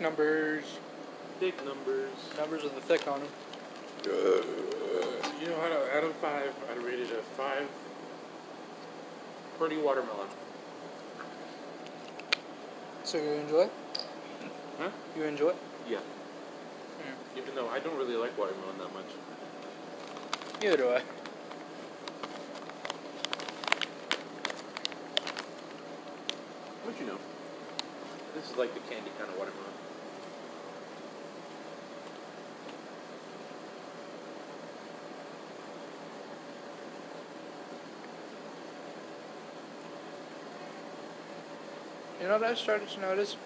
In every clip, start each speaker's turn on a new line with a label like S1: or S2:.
S1: Thick numbers.
S2: Big numbers.
S1: Numbers with the thick on them.
S2: You know, out of, out of five, I'd rate it a five. Pretty watermelon.
S1: So you enjoy?
S2: Huh?
S1: You enjoy?
S2: Yeah.
S1: Hmm.
S2: Even though I don't really like watermelon that much.
S1: Neither do I.
S2: What'd you know? This is like the candy kind of watermelon.
S1: Know what I started to notice?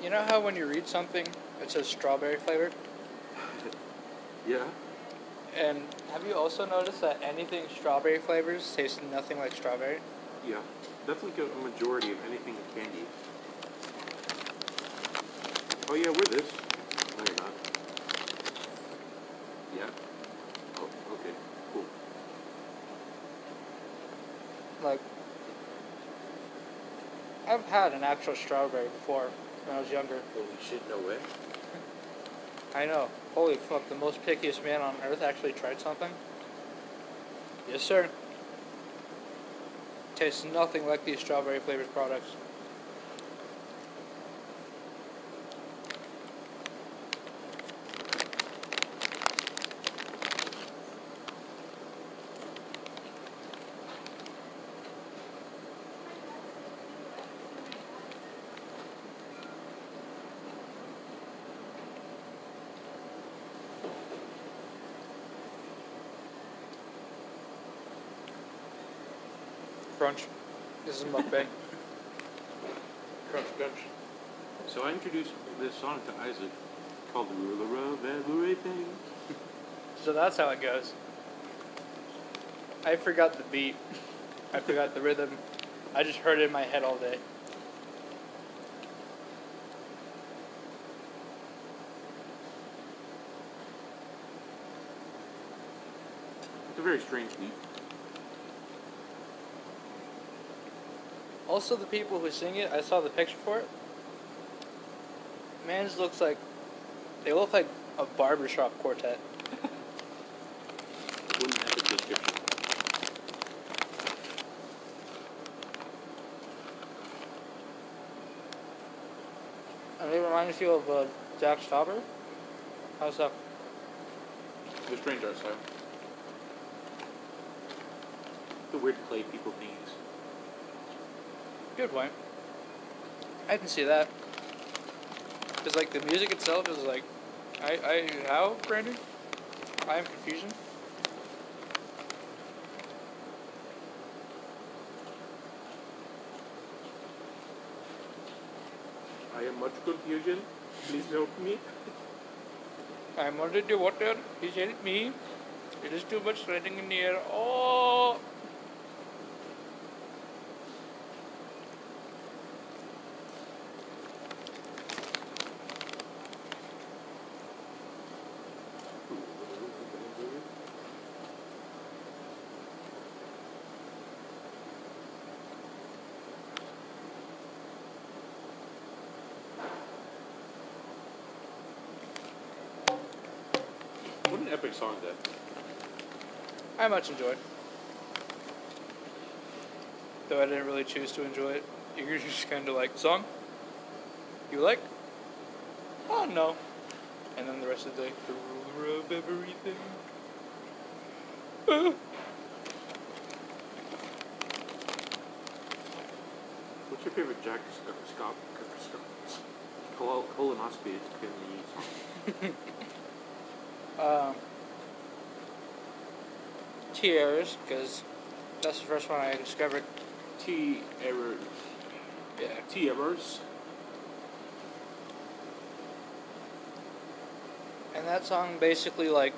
S1: You know how when you read something, it says strawberry flavored?
S2: Yeah.
S1: And have you also noticed that anything strawberry flavors tastes nothing like strawberry?
S2: Yeah. That's like a, majority of anything in candy. Oh yeah, we're this. No, you're not. Yeah. Oh, okay. Cool.
S1: Like, I've had an actual strawberry before when I was younger.
S2: Holy shit, no way.
S1: I know. Holy fuck, the most pickiest man on earth actually tried something. Yes, sir. Tastes nothing like these strawberry flavored products. Crunch. This is mukbang.
S2: Crunch, crunch. So I introduced this song to Isaac called The Ruler of Everything.
S1: so that's how it goes. I forgot the beat. I forgot the rhythm. I just heard it in my head all day.
S2: It's a very strange beat.
S1: Also, the people who sing it, I saw the picture for it. Man's looks like they look like a barbershop quartet.
S2: What an epic description.
S1: And it reminds you of uh, Jack Stauber. How's that?
S2: The strange art style. The weird clay people things.
S1: Good point. I can see that. Because, like, the music itself is like. I, I. How, Brandon? I am confusion.
S2: I am much confusion. Please help me.
S1: I'm under the water. Please help me. It is too much sledding in the air. Oh!
S2: Epic song that.
S1: I much enjoyed. Though I didn't really choose to enjoy it. You're just kind of like, song? You like? Oh, no. And then the rest of the day, the ruler of everything.
S2: What's your favorite Jack Sc- Scott Scott col- colonoscopy in the song?
S1: Um, Tears, because that's the first one I discovered.
S2: T errors.
S1: Yeah.
S2: T errors.
S1: And that song basically, like,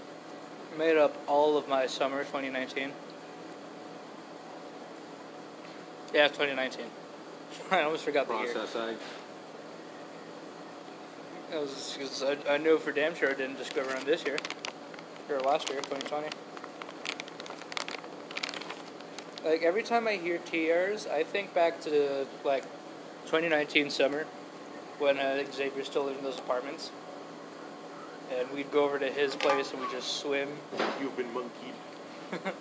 S1: made up all of my summer 2019. Yeah, 2019. I almost forgot the year.
S2: Process eh? I.
S1: It was I, I knew for damn sure I didn't discover them this year. Or last year, 2020. Like, every time I hear tears, I think back to, like, 2019 summer when uh, Xavier still lived in those apartments. And we'd go over to his place and we'd just swim.
S2: You've been monkeyed.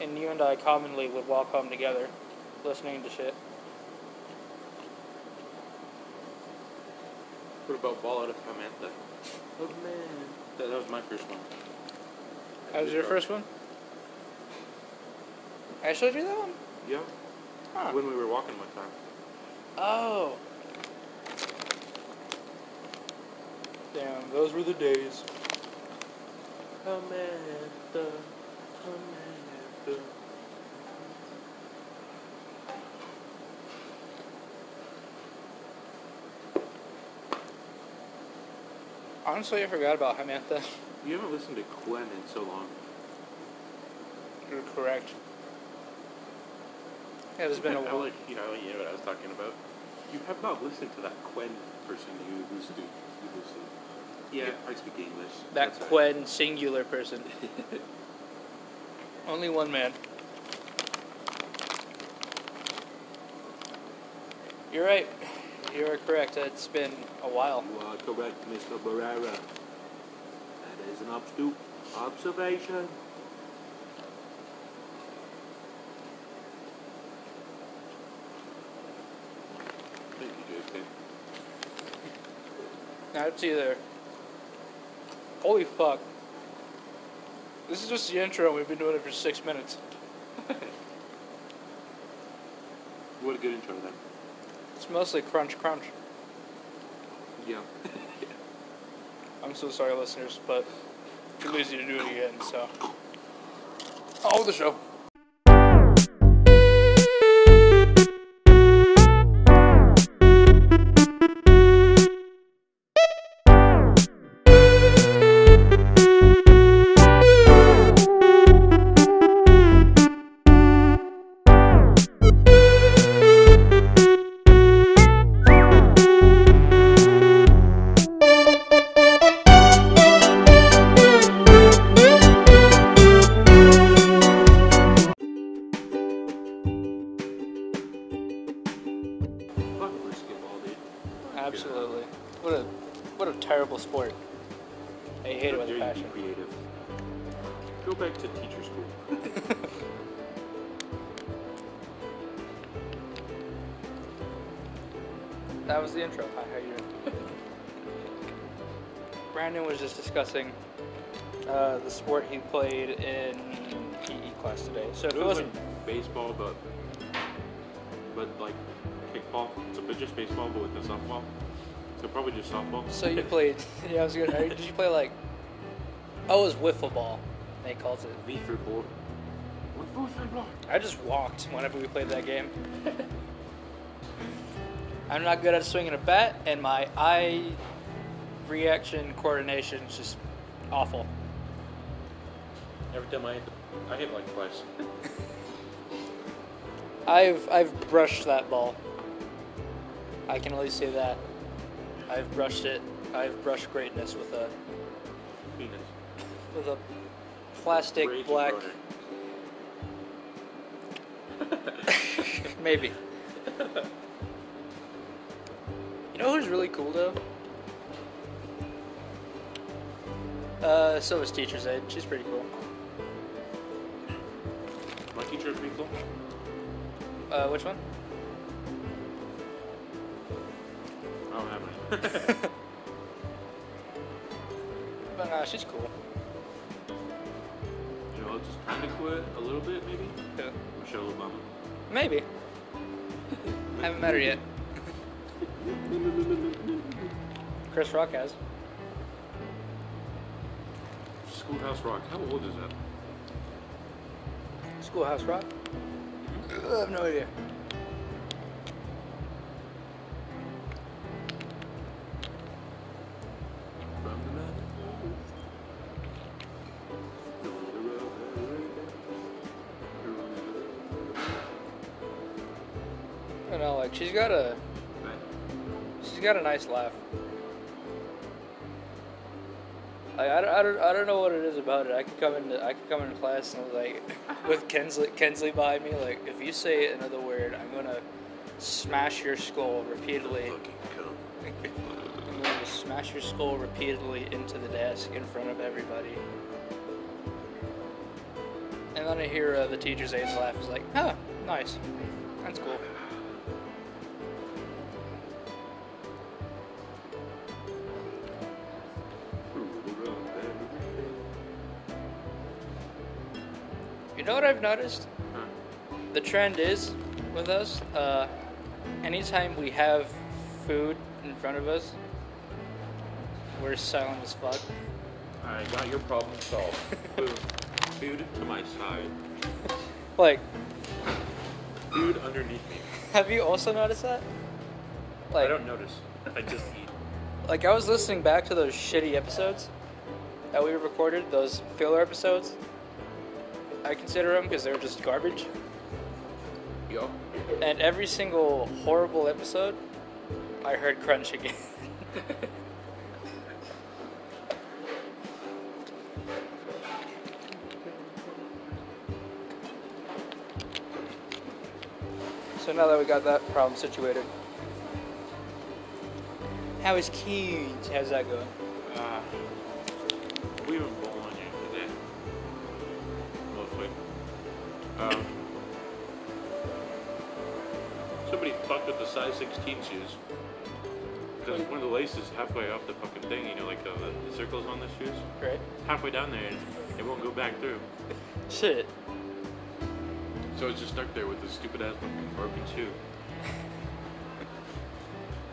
S1: And you and I commonly would walk home together, listening to shit.
S2: What about Ball Out of Samantha? Oh man. That, that was my first one.
S1: That was your first one? I showed you that one?
S2: Yeah.
S1: Huh.
S2: When we were walking one time.
S1: Oh. Damn, those were the days.
S2: Samantha. Samantha.
S1: Honestly, I forgot about Samantha.
S2: You haven't listened to Gwen in so long.
S1: You're correct. Yeah, It has been a while.
S2: like, you know, you know what I was talking about. You have not listened to that Quen person you used to. You used to. Yeah, I speak English.
S1: That
S2: That's right.
S1: Quen singular person. Only one man. You're right. You are correct. It's been a while.
S2: You are correct, Mr. Barrera. That is an obstu- observation. Thank you, JK.
S1: Now it's either. Holy fuck. This is just the intro. and We've been doing it for six minutes.
S2: What a good intro then.
S1: It's mostly crunch, crunch.
S2: Yeah.
S1: I'm so sorry, listeners, but too lazy to do it again. So, oh, the show. Uh, the sport he played in PE class today. So if
S2: It
S1: it
S2: was
S1: wasn't,
S2: like baseball, but but like kickball. So but just baseball, but with the softball. So probably just softball.
S1: so you played. Yeah, I was gonna. Did you play like? Oh, it was wiffle ball. They calls it.
S2: V for ball. For for ball?
S1: I just walked whenever we played that game. I'm not good at swinging a bat, and my eye reaction coordination is just awful.
S2: Every time I hit, I hit like twice.
S1: I've I've brushed that ball. I can at least say that. I've brushed it. I've brushed greatness with a
S2: Penis.
S1: with a plastic
S2: Raging
S1: black maybe. You know who's really cool though? Uh, so is Teacher's Aid. She's pretty cool.
S2: My teacher is pretty cool.
S1: Uh, which one?
S2: I don't have any.
S1: But nah, she's cool.
S2: you know, just kind of quit a little bit, maybe.
S1: Yeah.
S2: Michelle Obama.
S1: Maybe. I haven't met her yet. Chris Rock has.
S2: Schoolhouse Rock. How old is that?
S1: Schoolhouse Rock? I have no idea. I know, like she's got a she's got a nice laugh. Like, I, don't, I, don't, I don't know what it is about it. I could come into I could come into class and like with Kensley Kensley by me like if you say another word I'm gonna smash your skull repeatedly.
S2: Fucking cum.
S1: I'm going to smash your skull repeatedly into the desk in front of everybody. And then I hear uh, the teacher's aides laugh. It's like, huh, nice. That's cool. I've noticed? The trend is with us, uh, anytime we have food in front of us, we're silent as fuck.
S2: I got your problem solved. Food. Food to my side.
S1: Like,
S2: Food underneath me.
S1: have you also noticed that?
S2: Like I
S1: Like,
S2: don't notice. I just eat.
S1: like I was listening back to those shitty episodes that we recorded, those filler episodes. I consider them because they're just garbage.
S2: Yo.
S1: And every single horrible episode, I heard crunch again. so now that we got that problem situated, how is Keys? How's that going?
S2: Shoes. Because one of the laces halfway off the fucking thing, you know, like uh, the, the circles on the shoes.
S1: Right?
S2: Halfway down there, it won't go back through.
S1: Shit.
S2: So it's just stuck there with this stupid ass fucking broken shoe.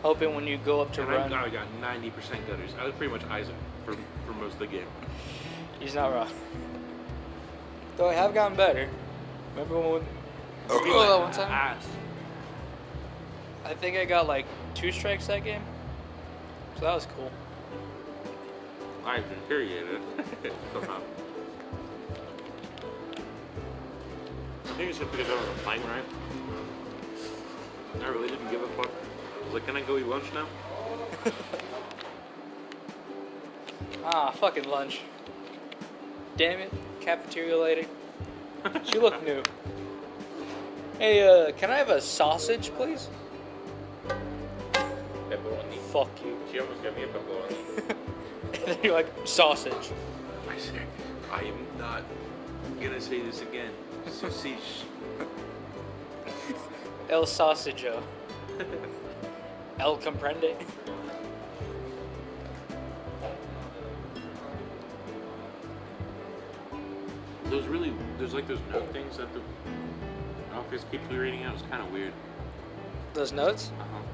S1: Hoping when you go up to
S2: and
S1: run,
S2: I, I got 90% gutters. I was pretty much Isaac for, for most of the game.
S1: he's not wrong. Though I have gotten better. Remember when? we. Oh, that one time?
S2: Ass.
S1: I think I got like two strikes that game. So that was cool.
S2: I infuriated somehow. I think it's just because I was playing right. I really didn't give a fuck. I was like, can I go eat lunch now?
S1: Ah, fucking lunch. Damn it, cafeteria lady. She looked new. Hey, uh, can I have a sausage, please? Fuck you.
S2: She almost gave me a pepperoni.
S1: And then you're like, sausage.
S2: I said, I am not gonna say this again. Sausage.
S1: El sausagejo. El comprende.
S2: Those really, there's like those note things that the office keeps reading out. It's kind of weird.
S1: Those notes?
S2: Uh-huh.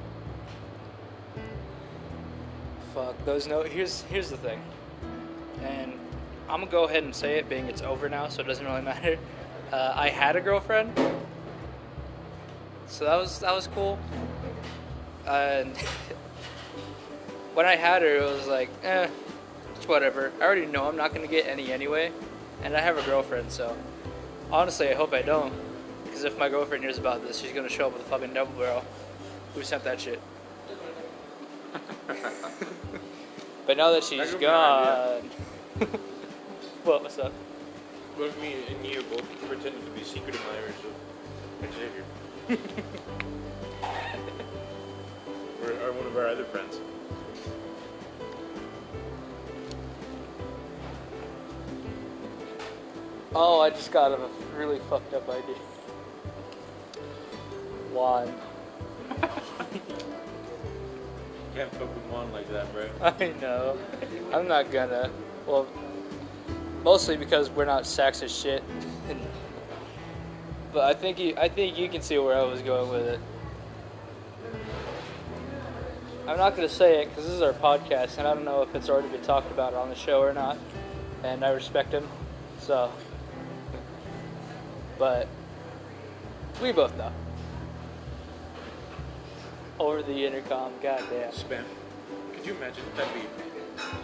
S1: Fuck those notes. Here's here's the thing, and I'm gonna go ahead and say it, being it's over now, so it doesn't really matter. Uh, I had a girlfriend, so that was that was cool. And when I had her, it was like, eh, it's whatever. I already know I'm not gonna get any anyway, and I have a girlfriend, so honestly, I hope I don't. Because if my girlfriend hears about this, she's gonna show up with a fucking double barrel. Who sent that shit? but now that she's
S2: That could be an
S1: gone. what? What's up?
S2: What if me and you both pretended to be secret admirers of Xavier? or, or one of our other friends.
S1: Oh, I just got a really fucked up idea. One.
S2: Can't one like that, bro.
S1: I know. I'm not gonna. Well, mostly because we're not sacks of shit. but I think you, I think you can see where I was going with it. I'm not gonna say it because this is our podcast, and I don't know if it's already been talked about on the show or not. And I respect him, so. But we both know. Over the intercom, goddamn.
S2: Spam. Could you imagine? That'd be.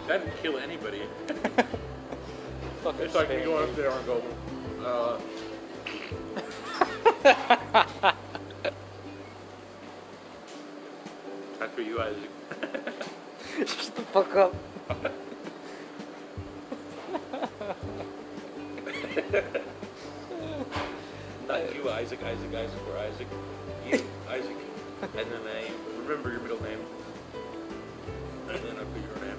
S2: That'd kill anybody. It's like
S1: spam,
S2: going
S1: dude.
S2: up there and go, uh. That's for you, Isaac.
S1: Shut the fuck up.
S2: Not you, Isaac, Isaac, Isaac, or Isaac. You, Isaac. And then I remember your middle name. And then I put your name.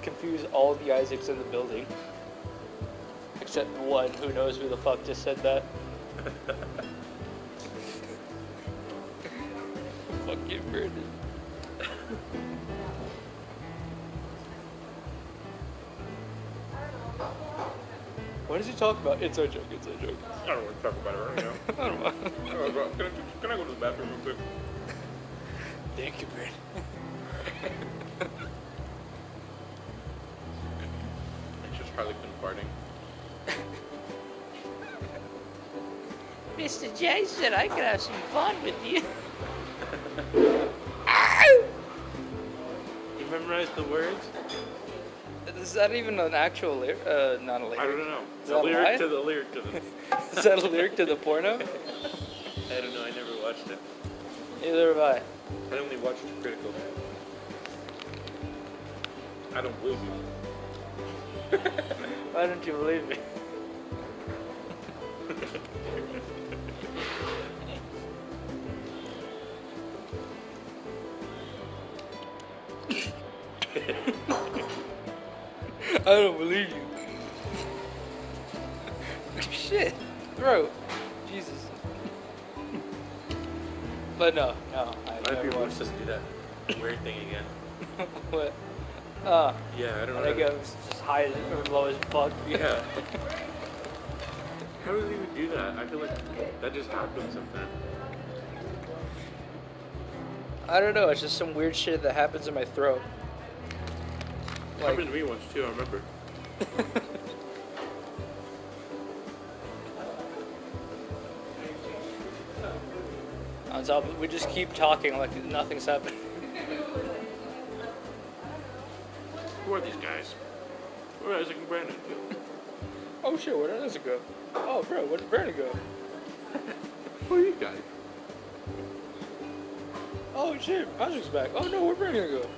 S1: Confuse all the Isaacs in the building. Except one who knows who the fuck just said that. fuck you, Brandon. What does he talk about? It's a joke, it's a joke.
S2: I don't want to talk about it right now.
S1: I don't know.
S2: Oh, Can I, can I go to the bathroom real quick?
S1: Thank you, Brandon.
S2: It's just Harley Quinn farting.
S1: Mr. Jason, I could have some fun with you.
S2: You memorized the words?
S1: Is that even an actual lyric? Uh, not a lyric.
S2: I don't know.
S1: Is
S2: The
S1: that a
S2: lyric
S1: lie?
S2: to the lyric to the.
S1: Is that a lyric to the porno?
S2: I don't know. I never watched it.
S1: Neither have I.
S2: I only watched the Critical. I don't believe you.
S1: Why don't you believe me? I don't believe you. Shit. Throat. Jesus. But no, no. I
S2: Why do
S1: never
S2: people
S1: watched
S2: just do that weird thing again?
S1: What? Uh,
S2: Yeah, I don't know.
S1: I
S2: know.
S1: think I was just high as, or low as fuck.
S2: Yeah. How do they even do that? I feel like that just happens sometimes.
S1: I don't know. It's just some weird shit that happens in my throat. Like,
S2: happened to me once too. I remember.
S1: we just keep talking like nothing's happening.
S2: Who are these guys? Where is Isaac and Brandon?
S1: Oh shit, where does it go? Oh bro, where did Brandon go?
S2: Who are you guys?
S1: Oh shit, Isaac's back. Oh no, where'd Brandon go?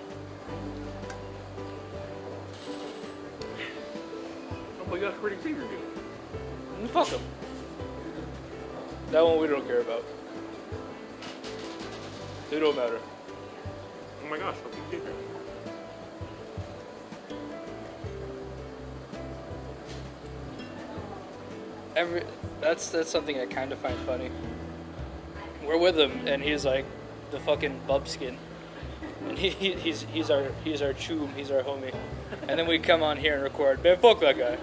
S2: Where'd Xavier go?
S1: Mm, Fuck him. That one we don't care about. They don't matter.
S2: Oh my gosh, Xavier?
S1: Every that's that's something I kind of find funny. We're with him, and he's like the fucking bubskin, and he, he he's he's our he's our choom, he's our homie, and then we come on here and record. Man, fuck that guy.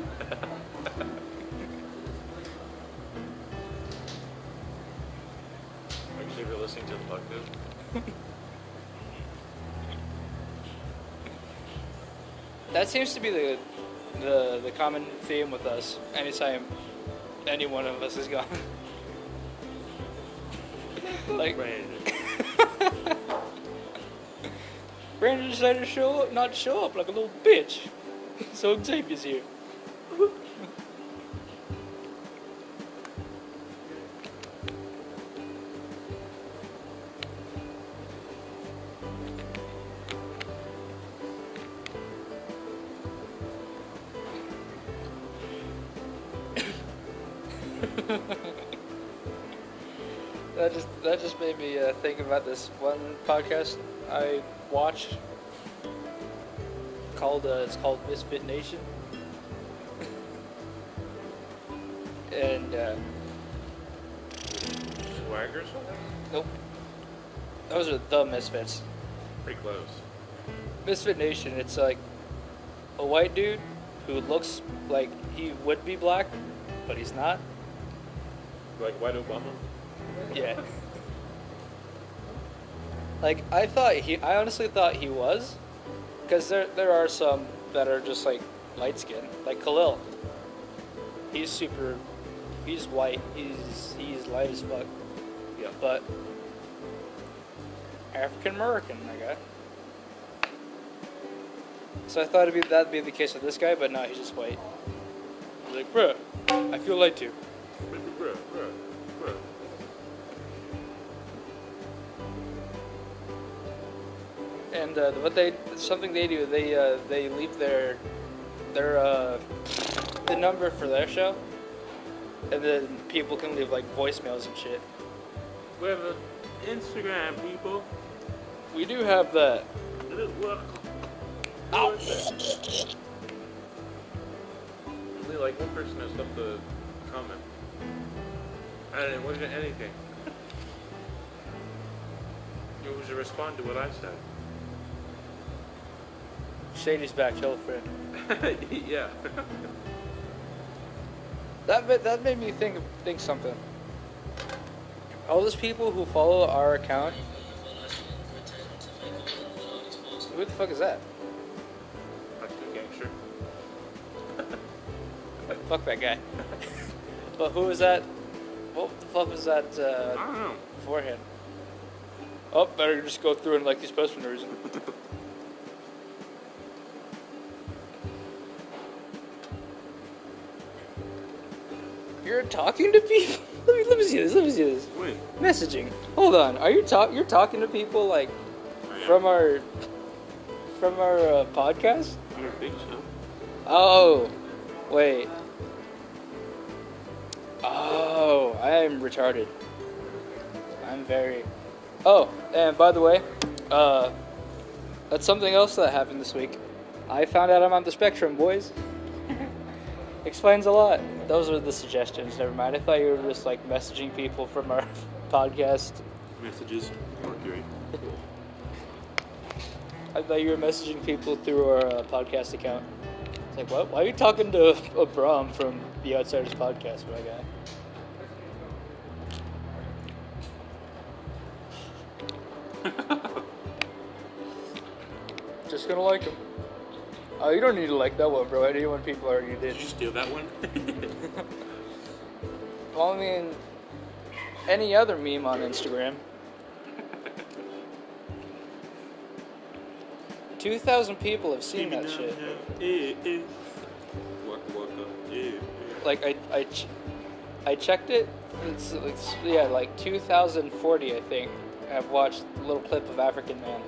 S1: Seems to be the the the common theme with us. Anytime any one of us is gone. like
S2: Brandon.
S1: Brandon decided to show up, not show up like a little bitch. So Xavier's here. About this one podcast I watched called uh, it's called Misfit Nation, and uh,
S2: Swag or something?
S1: nope, those are the Misfits.
S2: Pretty close.
S1: Misfit Nation, it's like a white dude who looks like he would be black, but he's not.
S2: Like White Obama?
S1: Yeah. Like I thought he, I honestly thought he was, because there there are some that are just like light skin, like Khalil. He's super, he's white. He's he's light as fuck,
S2: Yeah.
S1: but African American, I guy. So I thought it'd be that'd be the case with this guy, but no, he's just white. He's like, bruh, I feel light too. And uh, what they something they do they uh, they leave their their uh, the number for their show, and then people can leave like voicemails and shit.
S2: We have an Instagram, people.
S1: We do have that. Ow.
S2: Only like one person has left a comment. And it wasn't anything. It was a respond to what I said.
S1: Shady's back, chill friend.
S2: yeah.
S1: That that made me think think something. All those people who follow our account. Who the fuck is that? Fuck that guy. but who is that? What the fuck was that
S2: I
S1: uh,
S2: don't know.
S1: beforehand? Oh, better just go through and like these posts for no reason. Talking to people. Let me let me see this. Let me see this.
S2: Wait.
S1: Messaging. Hold on. Are you talk? You're talking to people like from our from our uh, podcast?
S2: I don't think so.
S1: Oh, wait. Oh, I am retarded. I'm very. Oh, and by the way, uh, that's something else that happened this week. I found out I'm on the spectrum, boys. Explains a lot. Those are the suggestions. Never mind. I thought you were just like messaging people from our podcast.
S2: Messages. Mercury.
S1: I thought you were messaging people through our uh, podcast account. It's like, what? Why are you talking to Abram from the Outsiders podcast, my guy? Just gonna like him. Oh, you don't need to like that one, bro. Anyone people already did.
S2: Did you steal that one?
S1: Well, I mean, any other meme on Instagram. 2,000 people have seen that shit.
S2: Eh, eh. Waka waka. Eh,
S1: like I I, ch- I checked it. It's, it's yeah like 2040 I think. I've watched a little clip of African Man.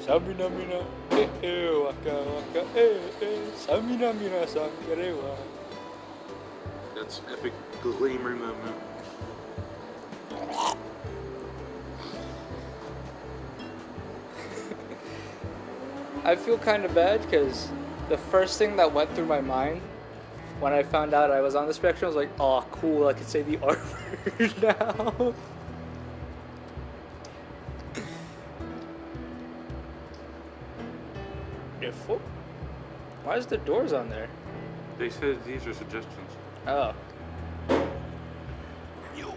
S1: Samina mina eh eh waka waka eh eh Samina mina sangarewa.
S2: That's epic glamour moment.
S1: I feel kind of bad because the first thing that went through my mind when I found out I was on the spectrum was like, oh cool, I can say the R word now. Why is the doors on there?
S2: They said these are suggestions.
S1: Oh.
S2: Yo,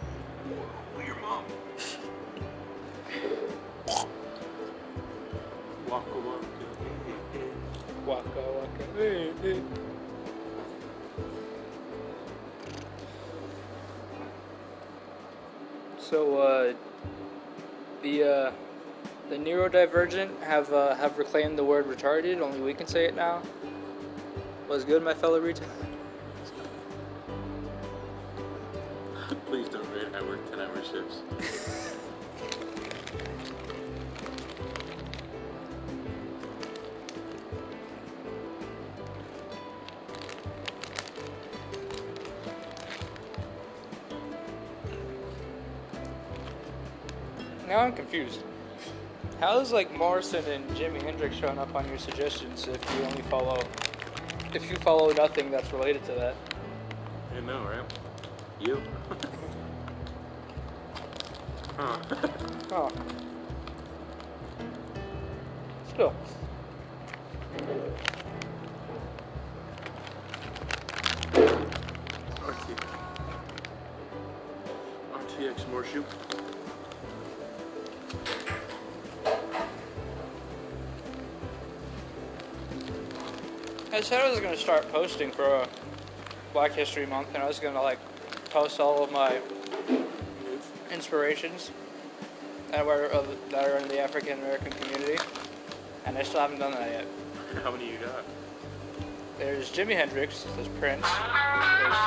S2: who your mom? Waka waka.
S1: Waka waka. So uh, the uh, the neurodivergent have uh, have reclaimed the word retarded. Only we can say it now. Was good, my fellow retard.
S2: Please don't rate I work 10 hour shifts.
S1: Now I'm confused. How is like Morrison and Jimi Hendrix showing up on your suggestions if you only follow if you follow nothing that's related to that?
S2: I know, right? You? huh.
S1: Oh. Still. Said I was gonna start posting for uh, Black History Month, and I was gonna like post all of my inspirations that were of, that are in the African American community, and I still haven't done that yet.
S2: How many you got?
S1: There's Jimi Hendrix, there's Prince, there's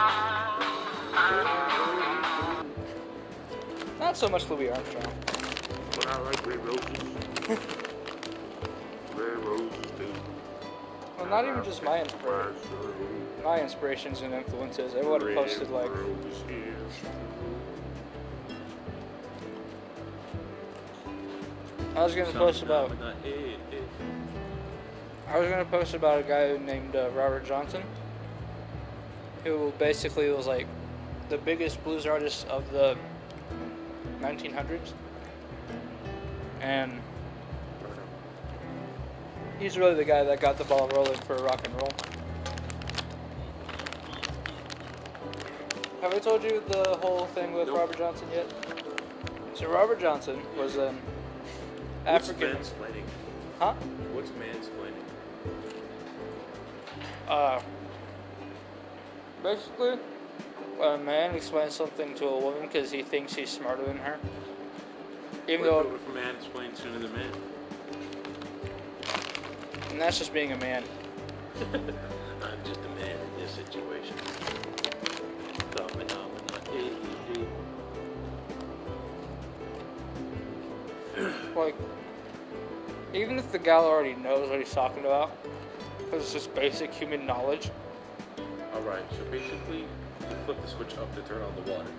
S1: not so much Louis Armstrong.
S2: But I like red roses.
S1: not even just my inspiration. My inspirations and influences. Everyone posted like I was gonna post about I was gonna post about a guy named uh, Robert Johnson, who basically was like the biggest blues artist of the 1900s, and he's really the guy that got the ball rolling for rock and roll. Have I told you the whole thing with
S2: Nope.
S1: Robert Johnson yet? So Robert Johnson was an African,
S2: What's mansplaining?
S1: huh?
S2: What's mansplaining?
S1: Uh, basically, a man explains something to a woman because he thinks he's smarter than her. Even
S2: What
S1: though,
S2: if a man explains to another man?
S1: And that's just being a man.
S2: I'm just a man in this situation.
S1: Like, even if the gal already knows what he's talking about, because it's just basic human knowledge.
S2: Alright, so basically, you flip the switch up to turn on the water.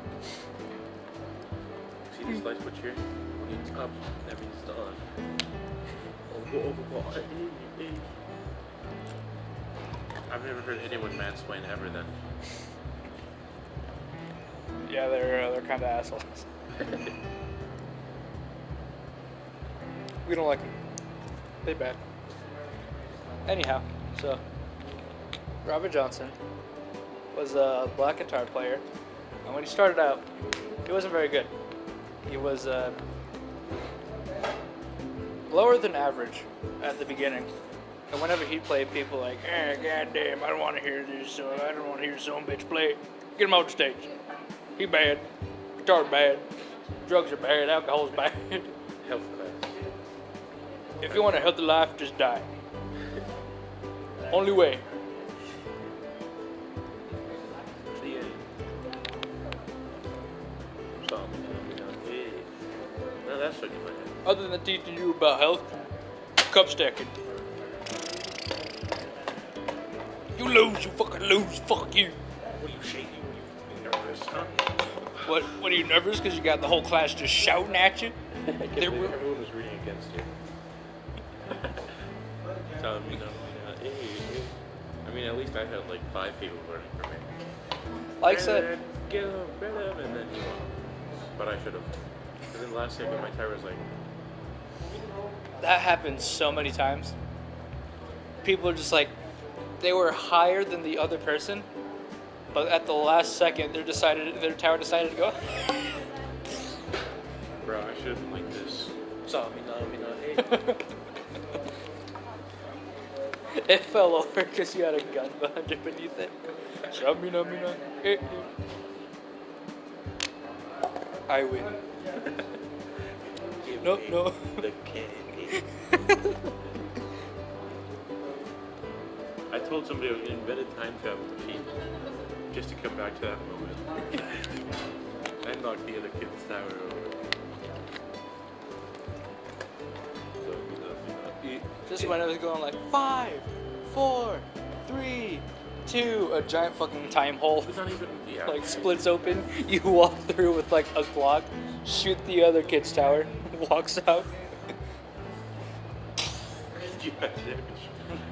S2: See this hmm. light switch here? When it's up, that means it's on. I've never heard anyone mansplain ever then.
S1: Yeah, they're uh, they're kind of assholes. we don't like them. They bad. Anyhow, so Robert Johnson was a black guitar player, and when he started out, he wasn't very good. He was uh, lower than average at the beginning. And whenever he played, play, people like, eh, goddamn, I don't want to hear this. Uh, I don't want to hear some bitch play. Get him off the stage. He bad. Guitar's bad. Drugs are bad. Alcohol's bad.
S2: Health class.
S1: if you want a healthy life, just die. Only way.
S2: The end. Something, you know. No, that's what you might.
S1: Other than teaching you about health, cup stacking. You lose, you fucking lose. Fuck you.
S2: What are you shaking? You nervous, huh?
S1: What? What are you nervous? Because you got the whole class just shouting at you?
S2: I can't
S1: There
S2: believe everyone was reading against you. Telling me, no. I mean, at least I had like five people learning from me.
S1: Like I said,
S2: Red, Go, red, and then you won. But I should have. And then last second, my tire was like,
S1: that happens so many times. People are just like, they were higher than the other person, but at the last second, they decided their tower decided to go.
S2: bro, I should have been like this. Saw me, no, me, no,
S1: it fell over because you had a gun behind you beneath it. Shamina, mina, eh, eh. I win.
S2: Give
S1: No,
S2: me
S1: no.
S2: The candy. I told somebody I was going to invent a time travel machine just to come back to that moment. and knock the other kid's tower over. So, you know, you know.
S1: Just when it was going like five, four, three, two, a giant fucking time hole
S2: It's not even, yeah.
S1: like splits open. You walk through with like a clock, shoot the other kid's tower, walks out.
S2: Could you imagine?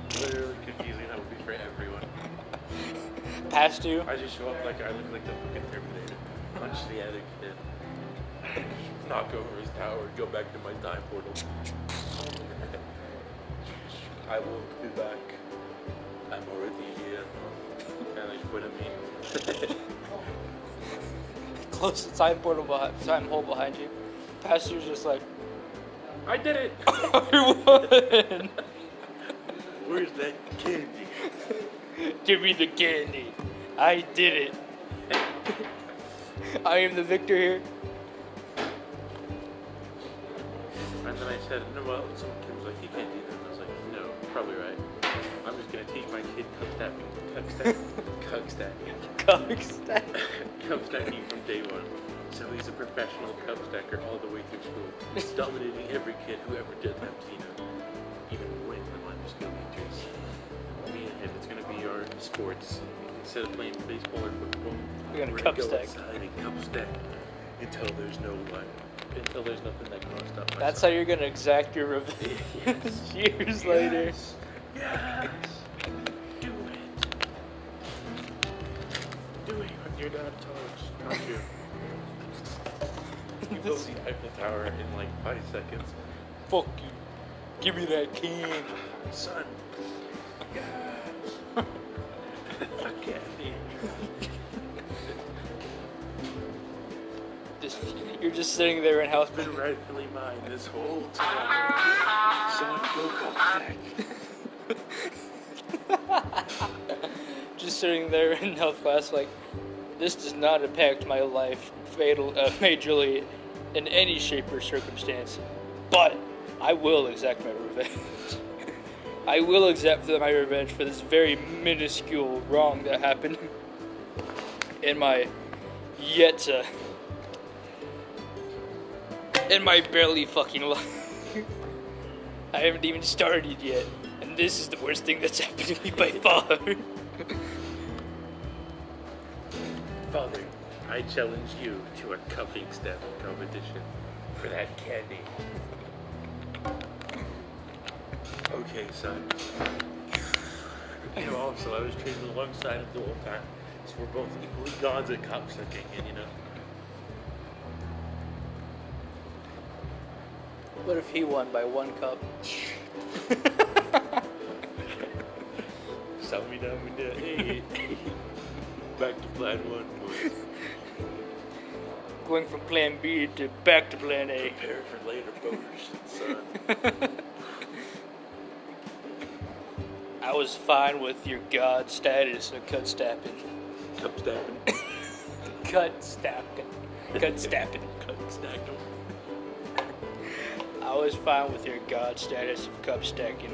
S2: It's literally confusing. That would be for everyone.
S1: Past you.
S2: I just show up like I look like the fucking Terminator. Punch the other kid. Knock over his tower. Go back to my time portal. I will be back. I'm already here. And they point at me.
S1: Close the time portal behind, time hole behind you. Past you's just like,
S2: I did it!
S1: I won.
S2: Where's that candy?
S1: Give me the candy. I did it. I am the victor here.
S2: And then I said, no, well, some kid was like, you can't do that. And I was like, no, probably right. I'm just gonna teach my kid cup stacking, cup stack, cup stacking,
S1: Comic stack.
S2: cup stacking from day one. So he's a professional cup stacker all the way through school. He's dominating every kid who ever did that, you know, even win the minor skill teachers. Me and him, it's going to be our sports. Instead of playing baseball or football,
S1: We got a
S2: we're
S1: cup
S2: gonna go
S1: stack.
S2: outside and cup stack until there's no one, until there's nothing that can stop
S1: That's how you're gonna exact your revenge
S2: Yes.
S1: years later.
S2: Yes. Yes. Do it. Do it when you're not touched. Not you. You build the Eiffel Tower in like five seconds.
S1: Fuck you. Give me that can.
S2: Son. Yes. A candy.
S1: Just, you're just sitting there in house.
S2: It's been rightfully mine this whole time. Son, go cup stack.
S1: Just sitting there in health class, like, this does not impact my life fatal, uh, majorly in any shape or circumstance. But I will exact my revenge. I will exact my revenge for this very minuscule wrong that happened in my yet to, in my barely fucking life. I haven't even started yet, and this is the worst thing that's happened to me by far.
S2: Father, I challenge you to a cupping step competition for that candy. Okay, son. You know, also, I was training alongside him the whole time, so we're both equally gods at cup sucking, and you know.
S1: What if he won by one cup?
S2: Sell me down with that. Hey. Back to plan one, boys.
S1: Going from plan B to back to plan A.
S2: Prepare for later son.
S1: I was fine with your god status of cut stapping.
S2: Cup stabbing.
S1: Cut stapping. Cut stapping.
S2: Cut stacking.
S1: I was fine with your god status of cup stacking.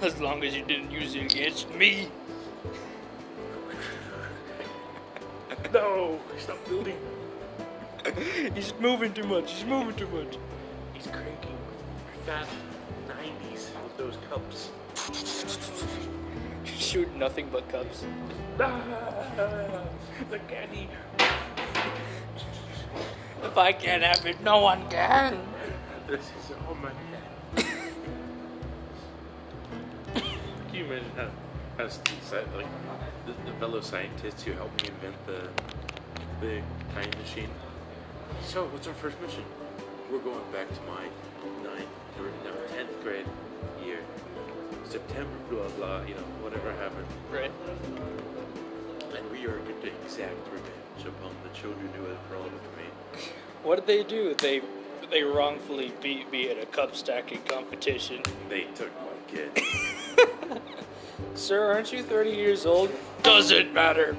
S1: As long as you didn't use it against me.
S2: No! Stop building.
S1: He's moving too much. He's moving too much.
S2: He's cranking fat 90s with those cups.
S1: Shoot nothing but cups.
S2: Ah, the candy.
S1: If I can't have it, no one can.
S2: This is all my Can you imagine how, how like, the, the fellow scientists who helped me invent the, the time machine? So, what's our first mission? We're going back to my ninth, or no, tenth grade year. September, blah, blah, you know, whatever happened.
S1: Right.
S2: And we are going to exact revenge upon the children who have wronged me.
S1: What did they do? They they wrongfully beat me at a cup stacking competition.
S2: They took my kid.
S1: Sir, aren't you 30 years old? Doesn't matter.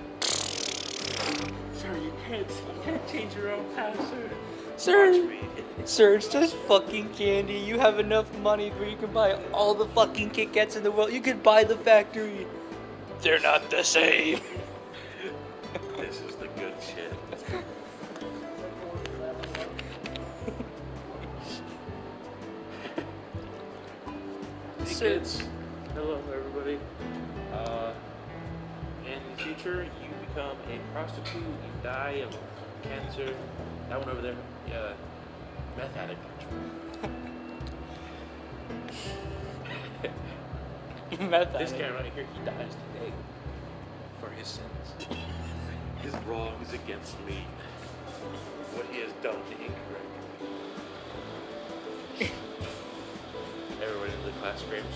S2: Change your own path, sir.
S1: Sir.
S2: Watch me.
S1: Sir, it's just fucking candy. You have enough money where you can buy all the fucking Kit Kats in the world. You can buy the factory. They're not the same.
S2: This is the good shit. Hey
S1: Sir.
S2: kids. Hello everybody. Uh, in the future, you become a prostitute, you die of cancer. That one over there, yeah, meth addict.
S1: Meth
S2: This
S1: addict.
S2: guy right here, he dies today for his sins. His wrongs against me. What he has done to incorrect. Everyone in the class screams.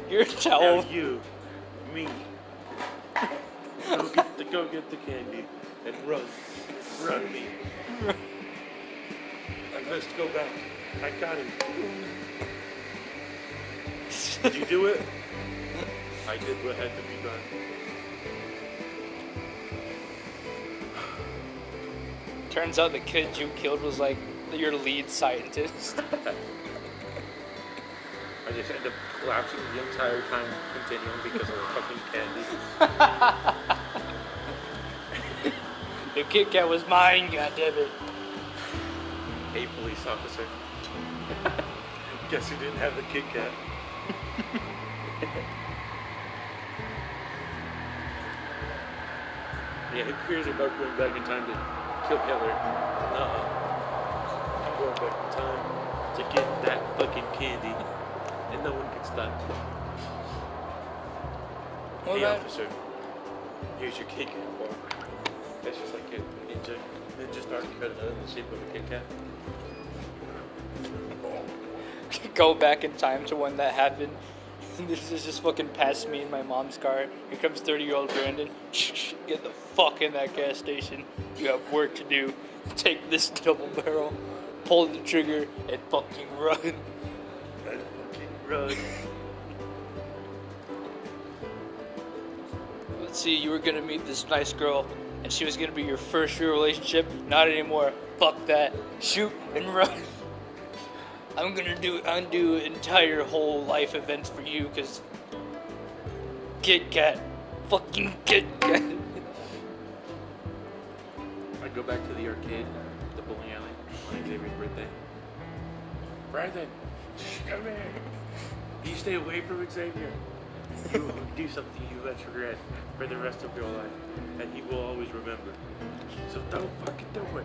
S1: You're
S2: Now you, me, go get the go get the candy and run, run me. I must go back. I got him. Did you do it? I did what had to be done.
S1: Turns out the kid you killed was like your lead scientist.
S2: I just end up collapsing the entire time continuum because of the fucking candy.
S1: the Kit Kat was mine, goddammit.
S2: Hey, police officer. Guess who didn't have the Kit Kat? Yeah, who cares about going back in time to kill Hitler? No. I'm going back in time to get that fucking candy, and no one can stop me.
S1: What
S2: hey,
S1: about-
S2: officer, here's your Kit Kat bar. That's just like a ninja, ninja star cut out in the shape of a Kit Kat.
S1: Go back in time to when that happened. This is just fucking past me in my mom's car. Here comes 30 year old Brandon. Get the fuck in that gas station. You have work to do. Take this double barrel, pull the trigger, and fucking run.
S2: And fucking run.
S1: Let's see, you were gonna meet this nice girl, and she was gonna be your first real relationship. Not anymore. Fuck that. Shoot and run. I'm gonna do undo entire whole life events for you, cause Kit Kat, fucking Kit Kat.
S2: I go back to the arcade, the bowling alley, on Xavier's birthday. Brandon, come here. You stay away from Xavier. You will do something you will regret for the rest of your life, and he will always remember. So don't fucking do it.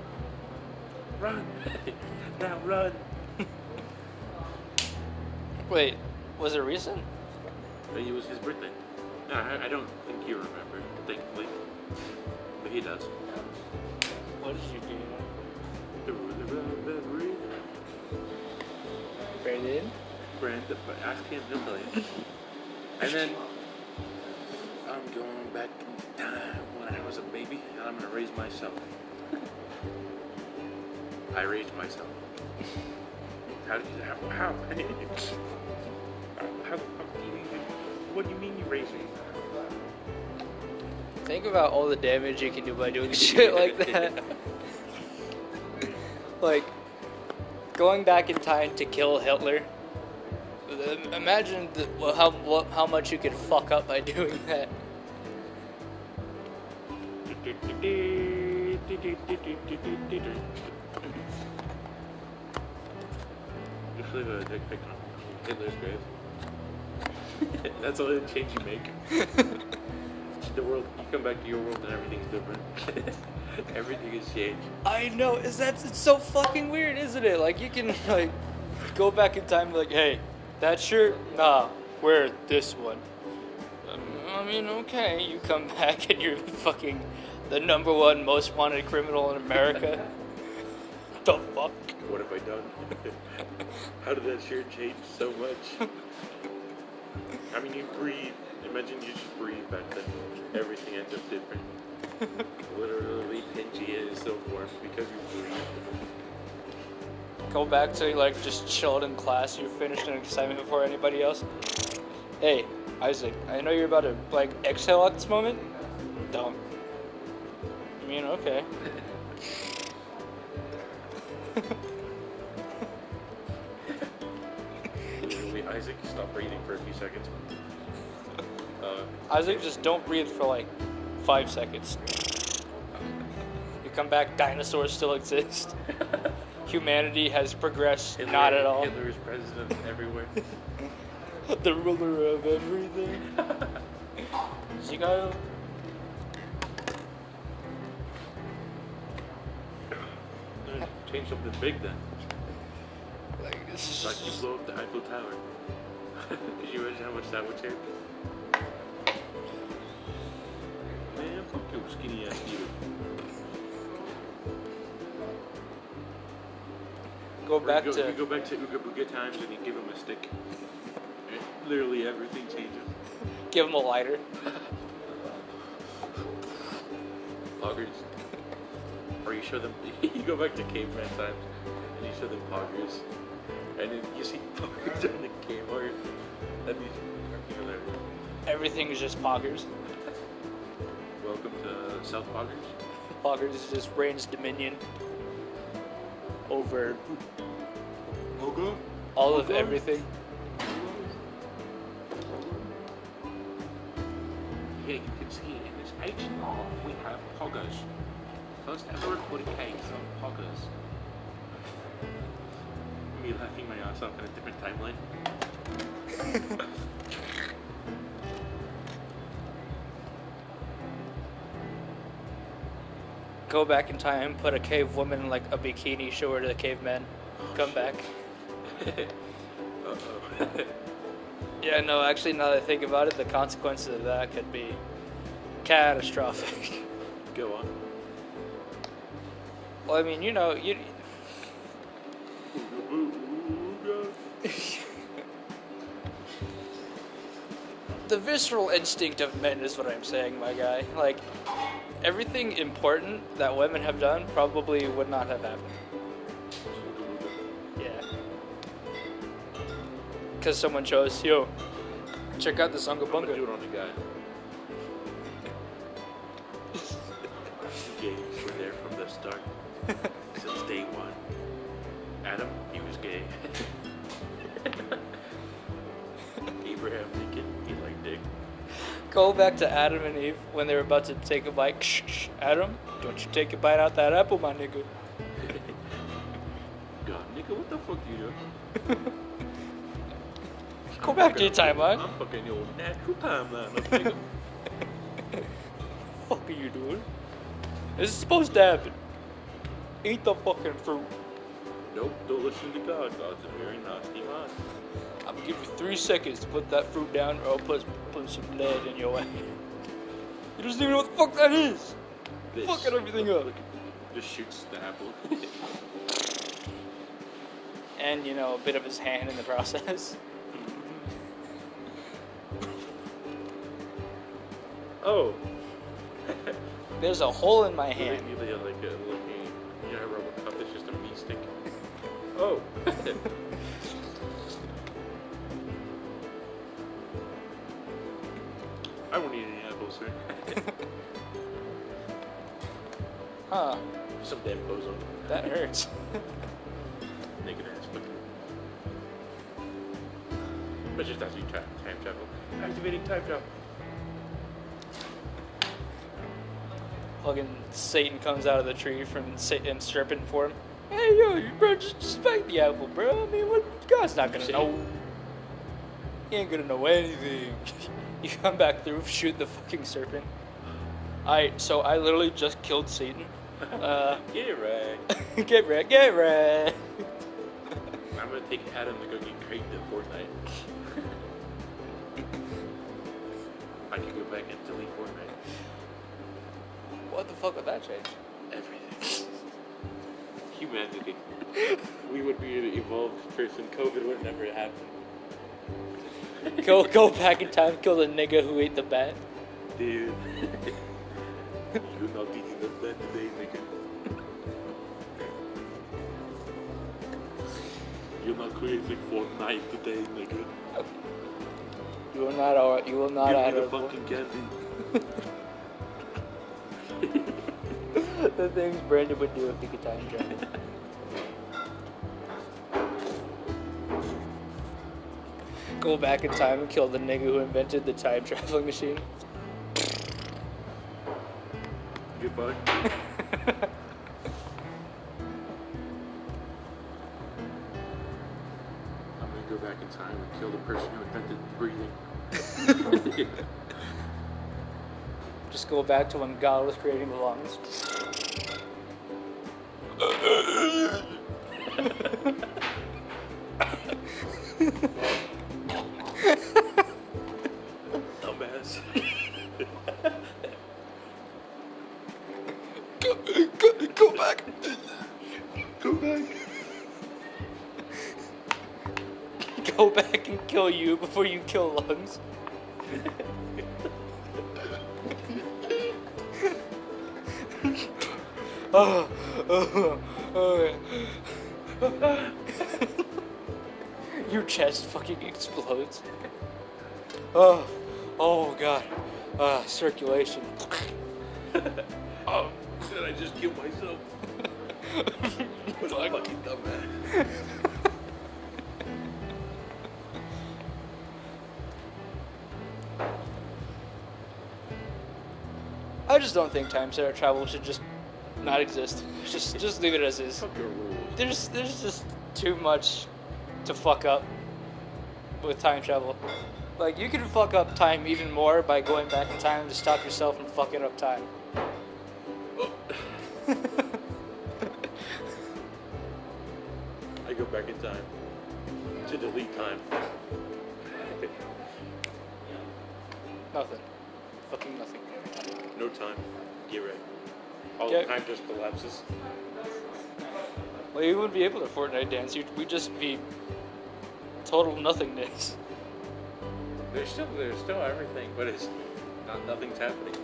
S2: Run. now run.
S1: Wait, was it recent?
S2: It was his birthday. No, I, I don't think you remember, thankfully. But he does.
S1: What did you do?
S2: The ruler of everything.
S1: Brandon?
S2: Brand, but ask him, he'll tell you. And then I'm going back in time when I was a baby, and I'm gonna raise myself. I raised myself. How did you? How? How? how, how, do what do you mean you raised me?
S1: Think about all the damage you can do by doing shit like that. like, going back in time to kill Hitler. Imagine the, well, how what, how much you could fuck up by doing that.
S2: Just leave a dick pic on Hitler's grave. That's all the change you make. the world, you come back to your world and everything's different. Everything has changed.
S1: I know. Is that it's so fucking weird, isn't it? Like you can like go back in time, like, hey, that shirt, nah, wear this one. Um, I mean, okay, you come back and you're fucking the number one most wanted criminal in America. the fuck?
S2: What have I done? How did that shirt change so much? I mean, you breathe. Imagine you just breathe back then. Everything ends up different. Literally, Pangea is so formed because you breathe.
S1: Go back to like just chilled in class. You finished an assignment before anybody else. Hey, Isaac, I know you're about to like exhale at this moment. Don't. I mean, okay.
S2: Isaac, stop breathing for a few seconds. Uh,
S1: Isaac, just don't breathe for like five seconds. You come back, dinosaurs still exist. Humanity has progressed,
S2: Hitler,
S1: not at all.
S2: Hitler is president everywhere.
S1: the ruler of everything. Zigayo.
S2: No, Change something big then.
S1: Like, this is
S2: Like you blow up the Eiffel Tower. Could you imagine how much that would take? Man, fuck you, skinny ass you.
S1: Go
S2: Or
S1: back
S2: go,
S1: to
S2: you go back to Booga times and you give him a stick. Literally everything changes.
S1: give him a lighter.
S2: Poggers. Or you show them, you go back to caveman times and you show them poggers. And then you see poggers on the Kmart. That'd be hilarious.
S1: Everything is just poggers.
S2: Welcome to South Poggers.
S1: Poggers is just reigns dominion over All of everything.
S2: Here you can see in this H&R we have poggers. First ever recorded case of poggers. Me laughing my ass off in a different timeline.
S1: Go back in time, put a cave woman in like a bikini, show her to the cavemen, come back. Yeah, no, actually, now that I think about it, the consequences of that could be catastrophic.
S2: Go on.
S1: well, I mean, you know, you. the visceral instinct of men is what I'm saying, my guy. Like, everything important that women have done probably would not have happened. Because someone chose, yo, check out this Unga
S2: I'm do
S1: Bunga.
S2: it on the guy. Gays were there from the start. Since day one. Adam, he was gay. Abraham Lincoln, he liked dick.
S1: Go back to Adam and Eve when they were about to take a bite. Shh, shh, Adam, don't you take a bite out that apple, my nigga.
S2: God, nigga, what the fuck you doing?
S1: Go back to your timeline.
S2: I'm fucking your natural timeline, up, nigga.
S1: fuck are you doing? This is supposed to happen. Eat the fucking fruit.
S2: nope, don't listen to God. God's a very nasty man.
S1: I'm gonna give you three seconds to put that fruit down, or I'll put put some lead in your way. You don't even know what the fuck that is.
S2: This,
S1: Fucking everything up.
S2: look, Just shoots the apple.
S1: And you know, a bit of his hand in the process.
S2: Oh.
S1: There's a hole in my hand.
S2: need like a, a, you know, how RoboCop is just a meat stick. Oh. I won't eat any apples, sir.
S1: Huh?
S2: Some damn bozo.
S1: That hurts.
S2: Naked ass fucking. But just as you time travel. Activating time travel.
S1: Fucking Satan comes out of the tree from Satan serpent form. Hey yo, you bro, just, just bite the apple, bro. I mean, what? God's not gonna know. He ain't gonna know anything. you come back through, shoot the fucking serpent. I so I literally just killed Satan. Uh,
S2: Get it right.
S1: get wrecked, get wrecked.
S2: I'm gonna take Adam to go get cranked in Fortnite. I can go back and delete Fortnite.
S1: What the fuck would that change?
S2: Everything. Humanity. we would be an evolved person. COVID would never happen.
S1: Go go back in time, kill the nigga who ate the bat.
S2: Dude. You're not eating the bed today, nigga. You're not creating Fortnite today, nigga.
S1: You will not. You will not.
S2: Give me the fucking candy.
S1: the things Brandon would do if he could time travel. Go back in time and kill the nigga who invented the time traveling machine.
S2: Goodbye. I'm gonna go back in time and kill the person who invented breathing.
S1: Just go back to when God was creating the lungs. Before you kill lungs. oh, oh, oh. Your chest fucking explodes. Oh, oh god. Uh, circulation.
S2: Oh, did I just kill myself? what a fucking dumbass.
S1: I just don't think time travel should just not exist. Just just leave it as is.
S2: Fuck your rules.
S1: There's there's just too much to fuck up with time travel. Like you can fuck up time even more by going back in time to stop yourself from fucking up time.
S2: I go back in time to delete time.
S1: Nothing. Fucking nothing.
S2: No time. Get ready. All
S1: Yeah.
S2: the time just collapses.
S1: Well, you wouldn't be able to Fortnite dance. You'd, we'd just be total nothingness.
S2: There's still there's still everything, but it's not nothing's happening.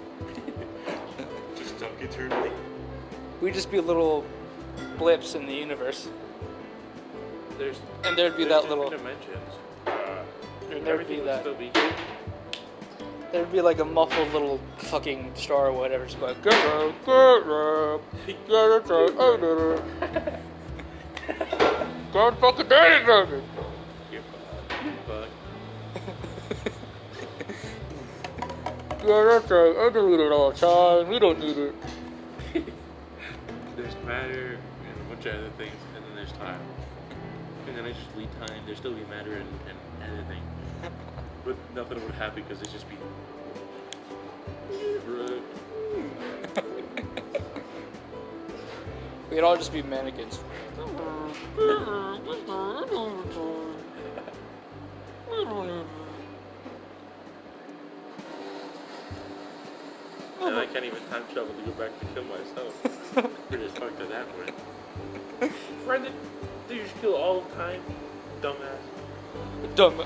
S2: just stuck eternally.
S1: We'd just be little blips in the universe.
S2: There's
S1: And there'd be
S2: there's
S1: that little-
S2: dimensions. Uh,
S1: And there'd
S2: everything
S1: be
S2: would
S1: that.
S2: still be
S1: There'd be like a muffled little fucking star or whatever, just going, get up, get up, get up, I did it. God fucking did it, baby.
S2: You're bug.
S1: Yeah, that's right. I delete it all the time. We don't need it.
S2: There's matter and a bunch of other things, and then there's time. And then I just leave time. There's still be matter and, and anything. But nothing would happen because it's just be.
S1: We'd all just be mannequins.
S2: And I can't even time travel to go back to kill myself. Just fucked to that point. Brendan, did you just kill all the time? Dumbass.
S1: Dumb.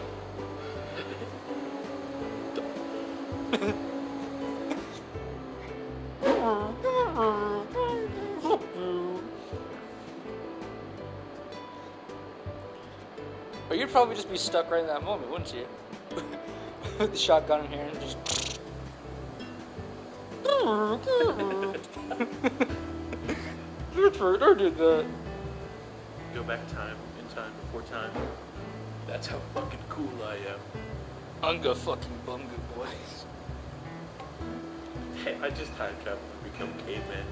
S1: But you'd probably just be stuck right in that moment, wouldn't you? With the shotgun in here and just. That's right, I did that.
S2: Go back time, in time, before time. That's how fucking cool I am.
S1: Unga fucking bunga boys.
S2: Hey, I just time traveled and become caveman.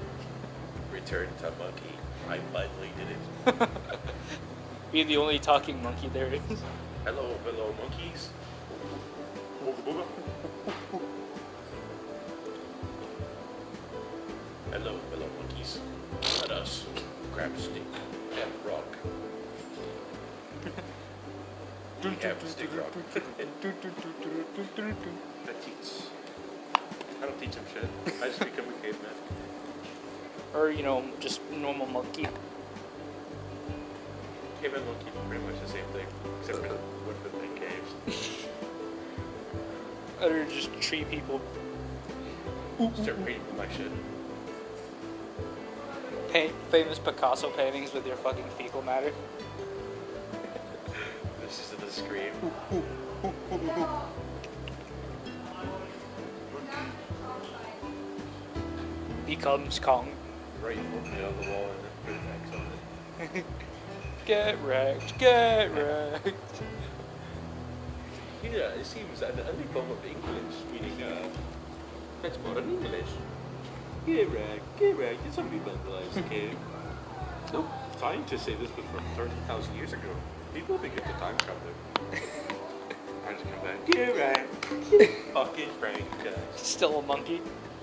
S2: Return to monkey. I finally did it.
S1: Be the only talking monkey there is.
S2: Hello, hello, monkeys. Booga booga. Hello, hello, monkeys. Let us grab a stick and rock. We have a stick rock. I teach. I them shit. I just become a caveman.
S1: or, you know, just normal monkey.
S2: Caveman monkey, pretty much the same thing, except for with the big caves.
S1: Or just tree people.
S2: Start painting my shit.
S1: Paint famous Picasso paintings with your fucking fecal matter.
S2: This is the scream.
S1: Becomes Kong.
S2: Right on the wall and then put an X on it.
S1: Get wrecked, get wrecked.
S2: Yeah, it seems that the only honeycomb of English, meaning, uh, that's modern English. Get wrecked, get wrecked, it's only vandalized, okay? Nope, scientists say this was from 30,000 years ago. People think it's a time traveler. I just come back, get right, fucking Frank.
S1: Still a monkey.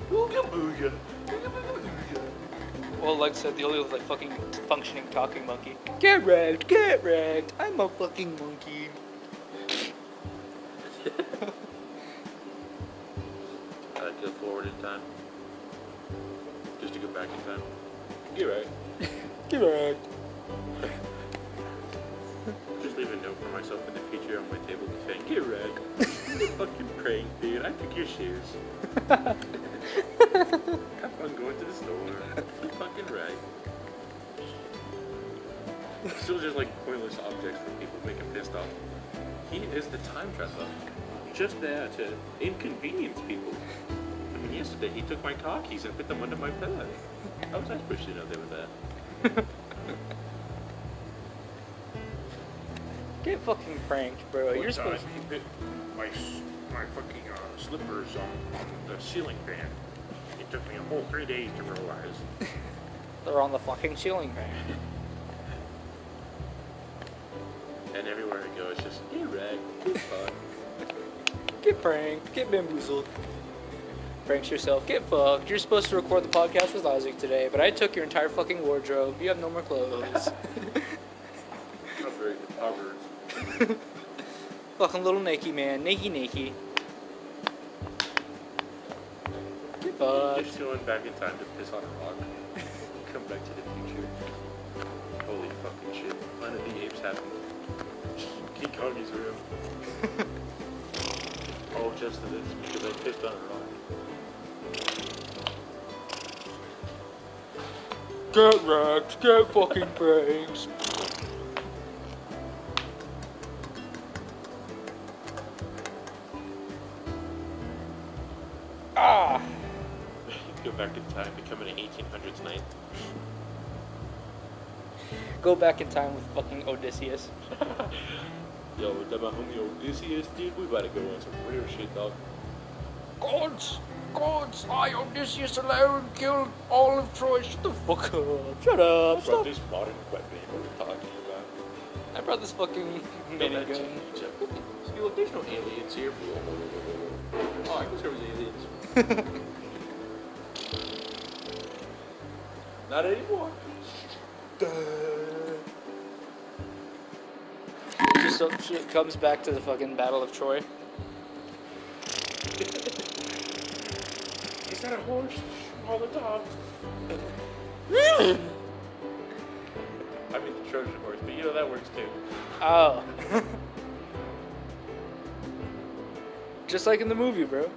S2: Ooga booga, ooga booga booga.
S1: Well, like I said, the only like fucking functioning talking monkey. Get wrecked, get wrecked. I'm a fucking monkey.
S2: I like to go forward in time. Just to go back in time. Get right.
S1: Get wrecked.
S2: Just leave a note for myself in the future on my table saying, get right. fucking crank, dude. I took your shoes. Have fun going to the store. fucking right. Still just like pointless objects for people making pissed off. He is the time traveler. Just there to inconvenience people. I mean, yesterday he took my car keys and put them under my pillow. How was I supposed to know they were there?
S1: Get fucking pranked, bro.
S2: One
S1: You're
S2: time
S1: supposed.
S2: he put my my fucking uh, slippers on, on the ceiling fan. It took me a whole three days to realize.
S1: They're on the fucking ceiling fan.
S2: And everywhere I go, it's just get wrecked, get fucked.
S1: Get pranked. Get bamboozled. Pranks yourself. Get fucked. You're supposed to record the podcast with Isaac today, but I took your entire fucking wardrobe. You have no more clothes.
S2: Not very impoverished.
S1: fucking little naked man. Naked naked. Get fucked.
S2: Just going back in time to piss on a rock. Come back to the future. Holy fucking shit. Planet of the Apes happened. King Kong is real. All just to this because I pissed on a rock.
S1: Get wrecked. Get fucking pranked.
S2: Go back in time
S1: with fucking Odysseus.
S2: Yo, that my homie Odysseus, dude, we about to go on some real shit, dog.
S1: Gods, gods, I Odysseus alone killed all of Troy. Shut the fuck up. Shut up.
S2: Bro,
S1: Stop.
S2: this modern weapon we're talking about.
S1: I brought this fucking minigun.
S2: See, look, there's no aliens here. Oh, I guess there was aliens. Not anymore.
S1: Just so shit comes back to the fucking Battle of Troy.
S2: Is that a horse? All the time.
S1: Really?
S2: I mean the Trojan horse, but you know that works too.
S1: Oh. Just like in the movie, bro.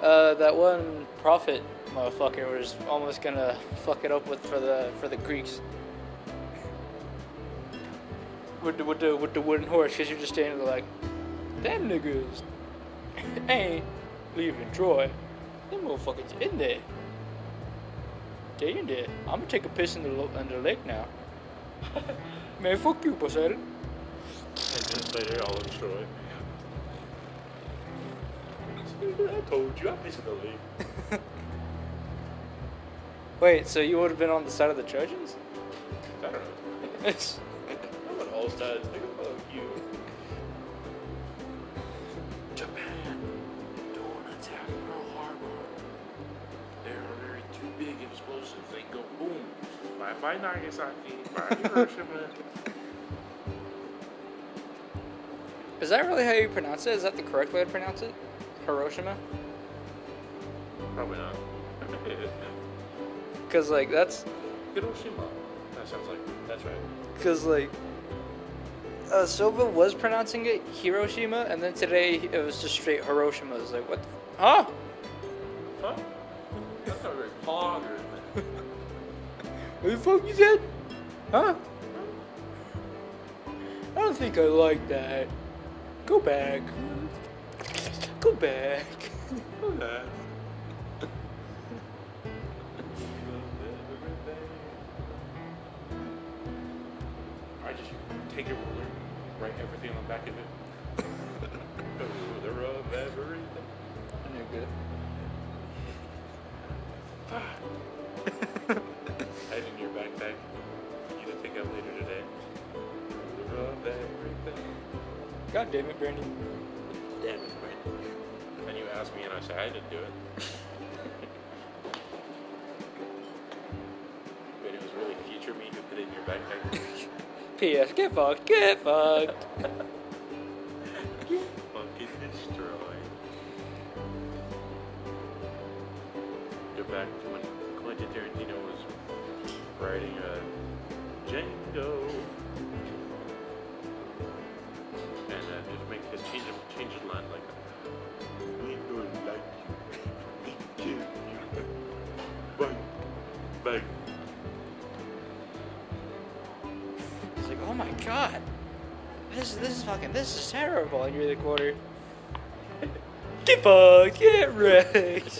S1: Uh, that one prophet motherfucker was almost gonna fuck it up with for the for the Greeks. With the with the with the wooden horse, cause you're just standing there like, them niggas ain't leaving Troy. Them motherfuckers in there. They in there. I'm gonna take a piss in the lo- in the lake now. Man, fuck you, Poseidon.
S2: And then later, all in Troy. I told you, I pissed in the lake.
S1: Wait, so you would have been on the side of the Trojans?
S2: I don't know. All sides. Nigga, fuck you. Japan, don't attack Pearl Harbor. There are very two big explosives. They go boom. Bye bye Nagasaki. Bye Hiroshima.
S1: Is that really how you pronounce it? Is that the correct way to pronounce it? Hiroshima?
S2: Probably not.
S1: Because, like, that's.
S2: Hiroshima. That sounds like that's right.
S1: Because, like. Uh, Silva was pronouncing it Hiroshima, and then today it was just straight Hiroshima. It's like, what the. Huh?
S2: Huh? That's not very pog or
S1: What the fuck you said? Huh? I don't think I like that. Go back. Go back.
S2: that. I just take a ruler, write everything on the back of it. A ruler of everything.
S1: Nigga.
S2: I had it in your backpack for you to take out later today. Ruler of everything.
S1: God damn it, Brandon.
S2: Damn it, Brandon. Then you asked me and I said I didn't do it.
S1: P.S. Get fucked. Get fucked.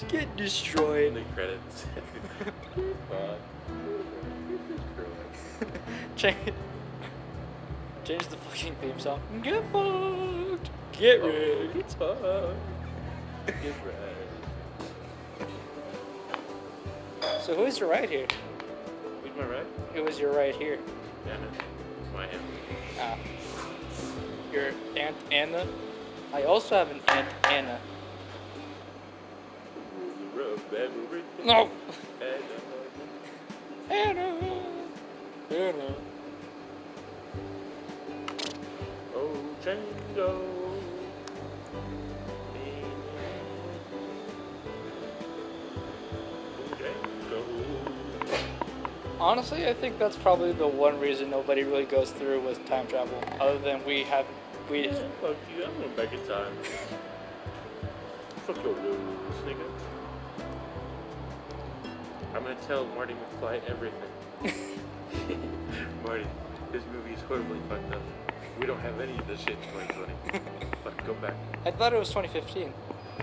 S1: Get
S2: In
S1: destroyed.
S2: the credits.
S1: Change. Change the fucking theme song. Get fucked. Get wrecked.
S2: Get fucked. Get right.
S1: So who's your right here?
S2: Who's my right?
S1: Who was your right here?
S2: My my aunt.
S1: Ah. Your Aunt Anna? I also have an Aunt Anna. No! Anna! Anna.
S2: Oh, Django.
S1: Honestly, I think that's probably the one reason nobody really goes through with time travel, other than we have we.
S2: Yeah, fuck you. I'm going back in time. Fuck your news, nigga. I'm gonna tell Marty McFly everything. Marty, this movie is horribly fucked up. We don't have any of this shit in 2020. Fuck, go back.
S1: I thought it was 2015.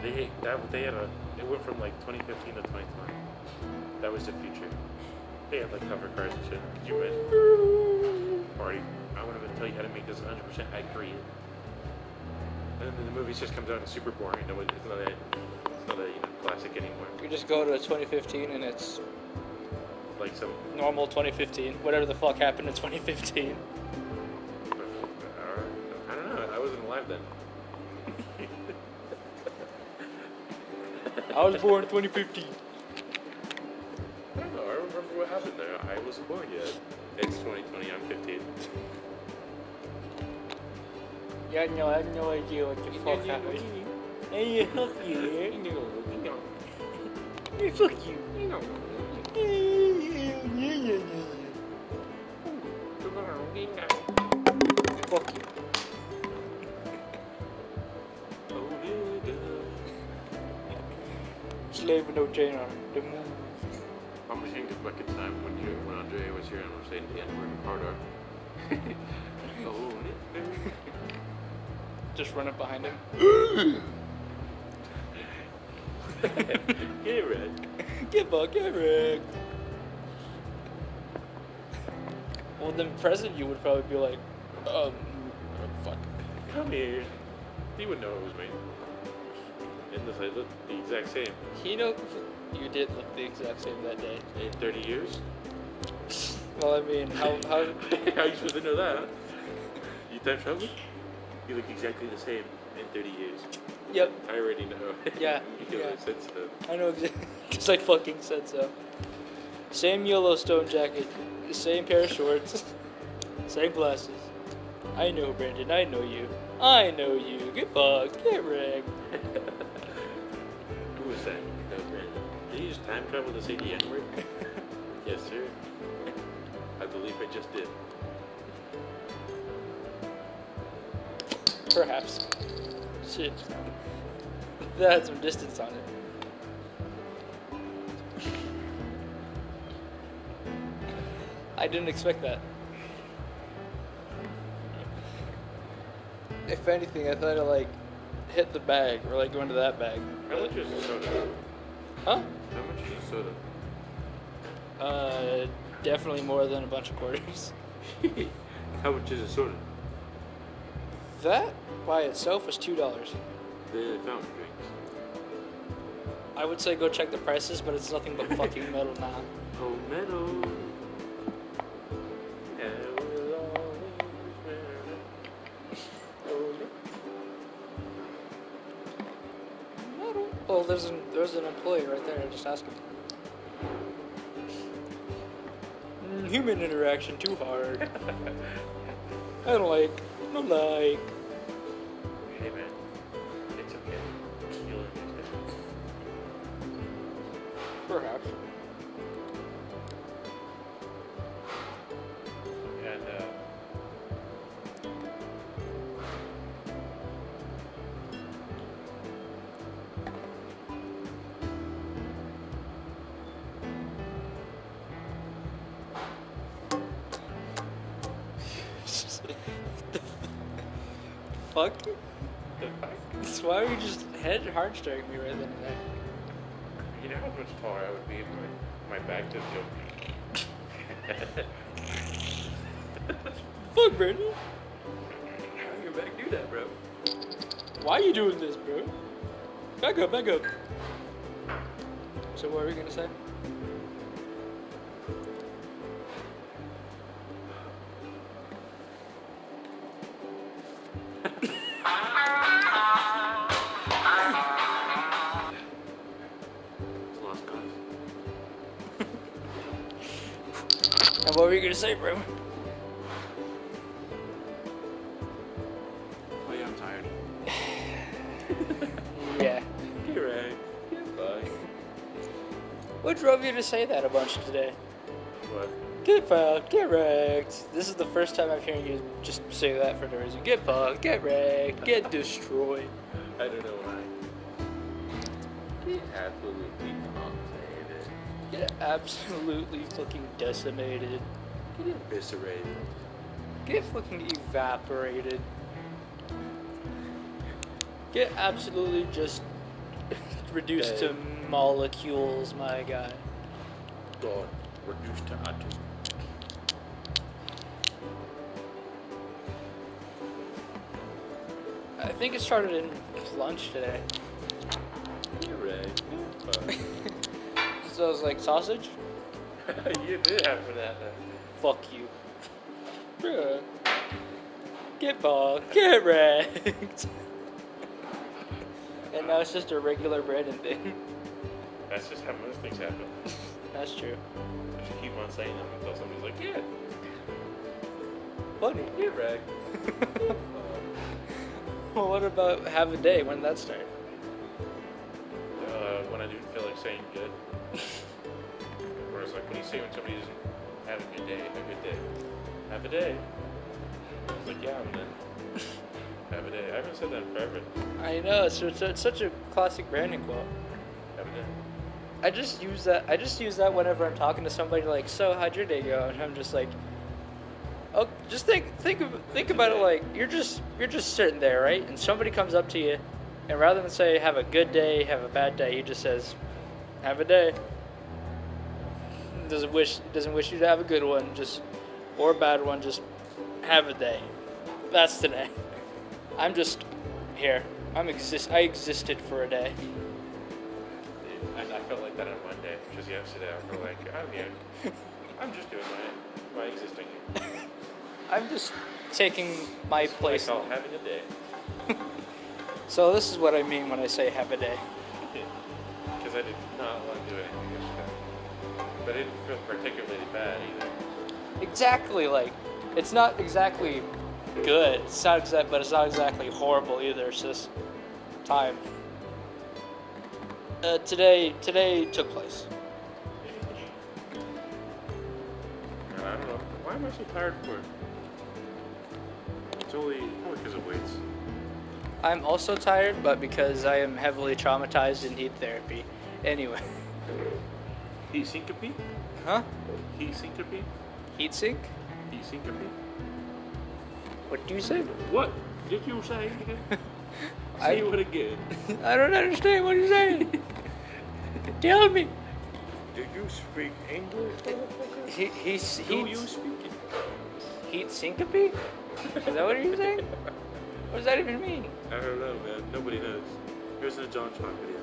S2: They that they had a it went from like 2015 to 2020. That was the future. They had like cover cars and shit. Could you imagine? Marty, I want to tell you how to make this 100% accurate. And then the movie just comes out and super boring. No, it's not a it's not a you know, classic anymore.
S1: We just go to 2015 and it's
S2: Like some
S1: normal 2015. Whatever the fuck happened in 2015.
S2: uh, I don't know. I wasn't alive then.
S1: I was born in 2015.
S2: I don't know. I remember what happened there. I wasn't born yet. It's 2020. I'm 15.
S1: Yeah, no, I have no idea what the fuck happened. Hey, fuck you, man. Hey, fuck you. You know. Fuck you. Slave no chain on. The moon.
S2: I'm just thinking back in time when you when Andre was here and was saying the N word harder. oh.
S1: Just run up behind him.
S2: Get red.
S1: Get buck, get wrecked. Well, then present you would probably be like, um, oh, fuck.
S2: Come here. He would know it was me. And this I look the exact same.
S1: He know you did look the exact same that day.
S2: In 30 years?
S1: Well, I mean, how how
S2: How you supposed to know that? You time travel? You look exactly the same in 30 years.
S1: Yep,
S2: I already know.
S1: Yeah,
S2: you
S1: yeah.
S2: I said so.
S1: I know because I fucking said so. Same Yellowstone jacket, same pair of shorts, same glasses. I know Brandon. I know you. I know you. Get fucked. Get wrecked.
S2: Who was that? That was Brandon. Did you just time travel to say the N word? yes, sir. I believe I just did.
S1: Perhaps. Shit. That had some distance on it. I didn't expect that. If anything, I thought it like hit the bag or like go into that bag.
S2: How much is a soda?
S1: Huh?
S2: How much is a soda?
S1: Uh, definitely more than a bunch of quarters.
S2: How much is a soda?
S1: That by itself was two dollars.
S2: The fountain drinks.
S1: I would say go check the prices, but it's nothing but fucking metal now.
S2: Oh, meadow. I will always wear it. Oh,
S1: Metal. Well, there's an there's an employee right there. Just ask him. Mm, human interaction too hard. I don't like. Don't like. Head me right then and there.
S2: you know how much taller I would be if my, my back didn't go.
S1: Fuck, Brandon.
S2: How did your back do that, bro?
S1: Why are you doing this, bro? Back up, back up. So what are we gonna say? And what were you gonna say, bro?
S2: Oh yeah, I'm tired.
S1: Yeah.
S2: You're right. Goodbye.
S1: What drove you to say that a bunch today?
S2: What?
S1: Get fucked, get wrecked. This is the first time I've hearing you just say that for no reason. Get fucked, get wrecked, get destroyed.
S2: I don't know why. Get absolutely compensated.
S1: Get absolutely fucking decimated.
S2: Get eviscerated.
S1: Get fucking evaporated. Get absolutely just reduced to molecules, my guy.
S2: God, reduced to atoms.
S1: I think it started in lunch today. So I was like, sausage?
S2: you did have for that.
S1: Fuck you. Bruh. Get fucked. Get wrecked. and now it's just a regular bread and thing.
S2: That's just how most things happen.
S1: That's true.
S2: Keep on saying them until somebody's like, yeah,
S1: Funny.
S2: you're right.
S1: Well, what about have a day? When did that start?
S2: Like saying good. Whereas like what do you say when somebody doesn't have a good day, Have a good day, have a day. It's like yeah, and then have a day. I haven't said that in forever.
S1: I know it's, it's, it's such a classic Brandon quote.
S2: Have a day.
S1: I just use that. I just use that whenever I'm talking to somebody. Like, so how'd your day go? And I'm just like, oh, just think, think, of, think about it. Like, you're just, you're just sitting there, right? And somebody comes up to you, and rather than say, have a good day, have a bad day, he just says, have a day. Doesn't wish, doesn't wish you to have a good one, just or a bad one. Just have a day. That's today. I'm just here. I'm exist. I existed for a day.
S2: And I felt like that on Monday, was yesterday. I felt like I'm here. I'm just doing my my existing.
S1: I'm just taking my
S2: I
S1: place.
S2: call having a day.
S1: So this is what I mean when I say have a day.
S2: Because I did not want to do anything yesterday. But it didn't feel particularly bad either.
S1: Exactly like it's not exactly good. It's not exact, but it's not exactly horrible either. It's just time. Uh, today, today took place.
S2: I don't know. Why am I so tired for? it? It's only only because of weights.
S1: I'm also tired, but because I am heavily traumatized in heat therapy. Anyway,
S2: Heat syncope?
S1: huh?
S2: Heat syncope?
S1: Heat sink?
S2: Heat syncope?
S1: What do you say?
S2: What did you say?
S1: I-
S2: Say it again.
S1: I don't understand what you're saying. Tell me.
S2: Do you speak English?
S1: He, he's
S2: Do you speak it?
S1: heat syncope? Is that what you're saying? What does that even mean?
S2: I don't know, man. Nobody knows. Here's a John Chalk video.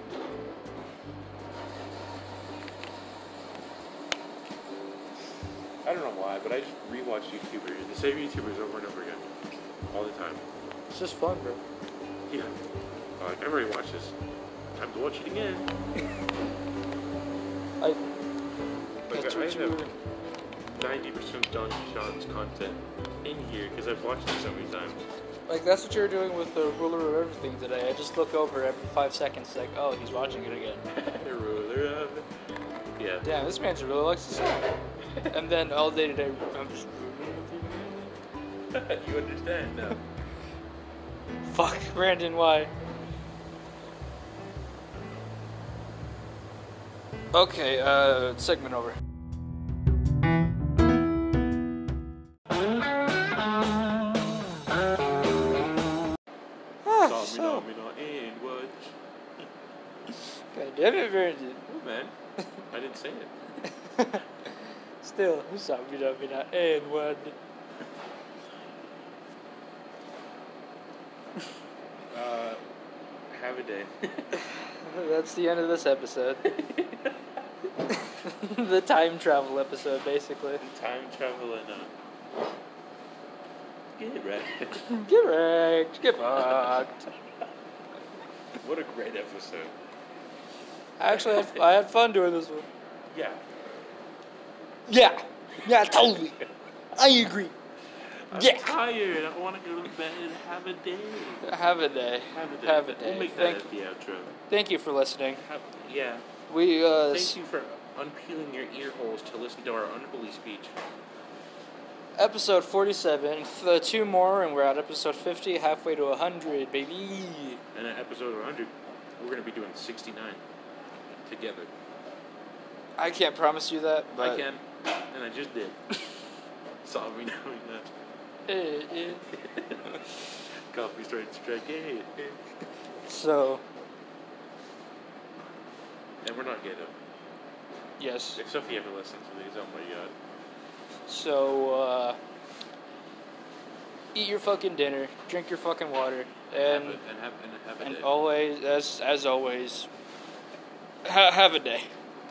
S2: I don't know why, but I just rewatch YouTubers, the same YouTubers over and over again, all the time.
S1: It's just fun, bro.
S2: Yeah. Like, I already watched this. Time to watch it again.
S1: I.
S2: Like,
S1: That's
S2: I
S1: what you were.
S2: 90% of John Sean's content in here because I've watched it so many times.
S1: Like that's what you're doing with the ruler of everything today. I just look over every five seconds, like, oh, he's watching it again.
S2: the ruler of. Yeah.
S1: Damn, this man really likes the song. and then all day today, I'm just.
S2: you understand now.
S1: Fuck, Brandon, why? Okay, uh, segment over. Ah, so,
S2: not me, not and what?
S1: God damn it, Brandon.
S2: Oh, man. I didn't say it.
S1: Still, sabi namin na N1.
S2: Uh, have a day.
S1: That's the end of this episode. the time travel episode, basically.
S2: Time travel and uh, Get right.
S1: Get wrecked. Get fucked.
S2: what a great episode.
S1: Actually, I had fun doing this one.
S2: Yeah.
S1: Yeah. Yeah, totally. I agree.
S2: Yeah I'm
S1: Yeah.
S2: tired. I want to go to bed. Have a day.
S1: Have a day.
S2: Have a day.
S1: Have a day.
S2: We'll make
S1: Thank,
S2: that as the outro.
S1: thank you for listening.
S2: Have, yeah.
S1: We uh,
S2: Thank you for unpeeling your ear holes to listen to our unholy speech.
S1: episode 47 th- two more and we're at episode 50 halfway to 100 baby
S2: And at episode 100, we're going to be doing 69 together.
S1: i can't promise you that but
S2: I can, and I just did. Saw me doing that.
S1: Eh, eh.
S2: Coffee straight strike eight.
S1: so
S2: And we're not though.
S1: yes
S2: If Sophie ever listens to these, oh my god.
S1: so uh eat your fucking dinner drink your fucking water and
S2: have a, and have and have a day.
S1: and
S2: day.
S1: always as as always ha- have a day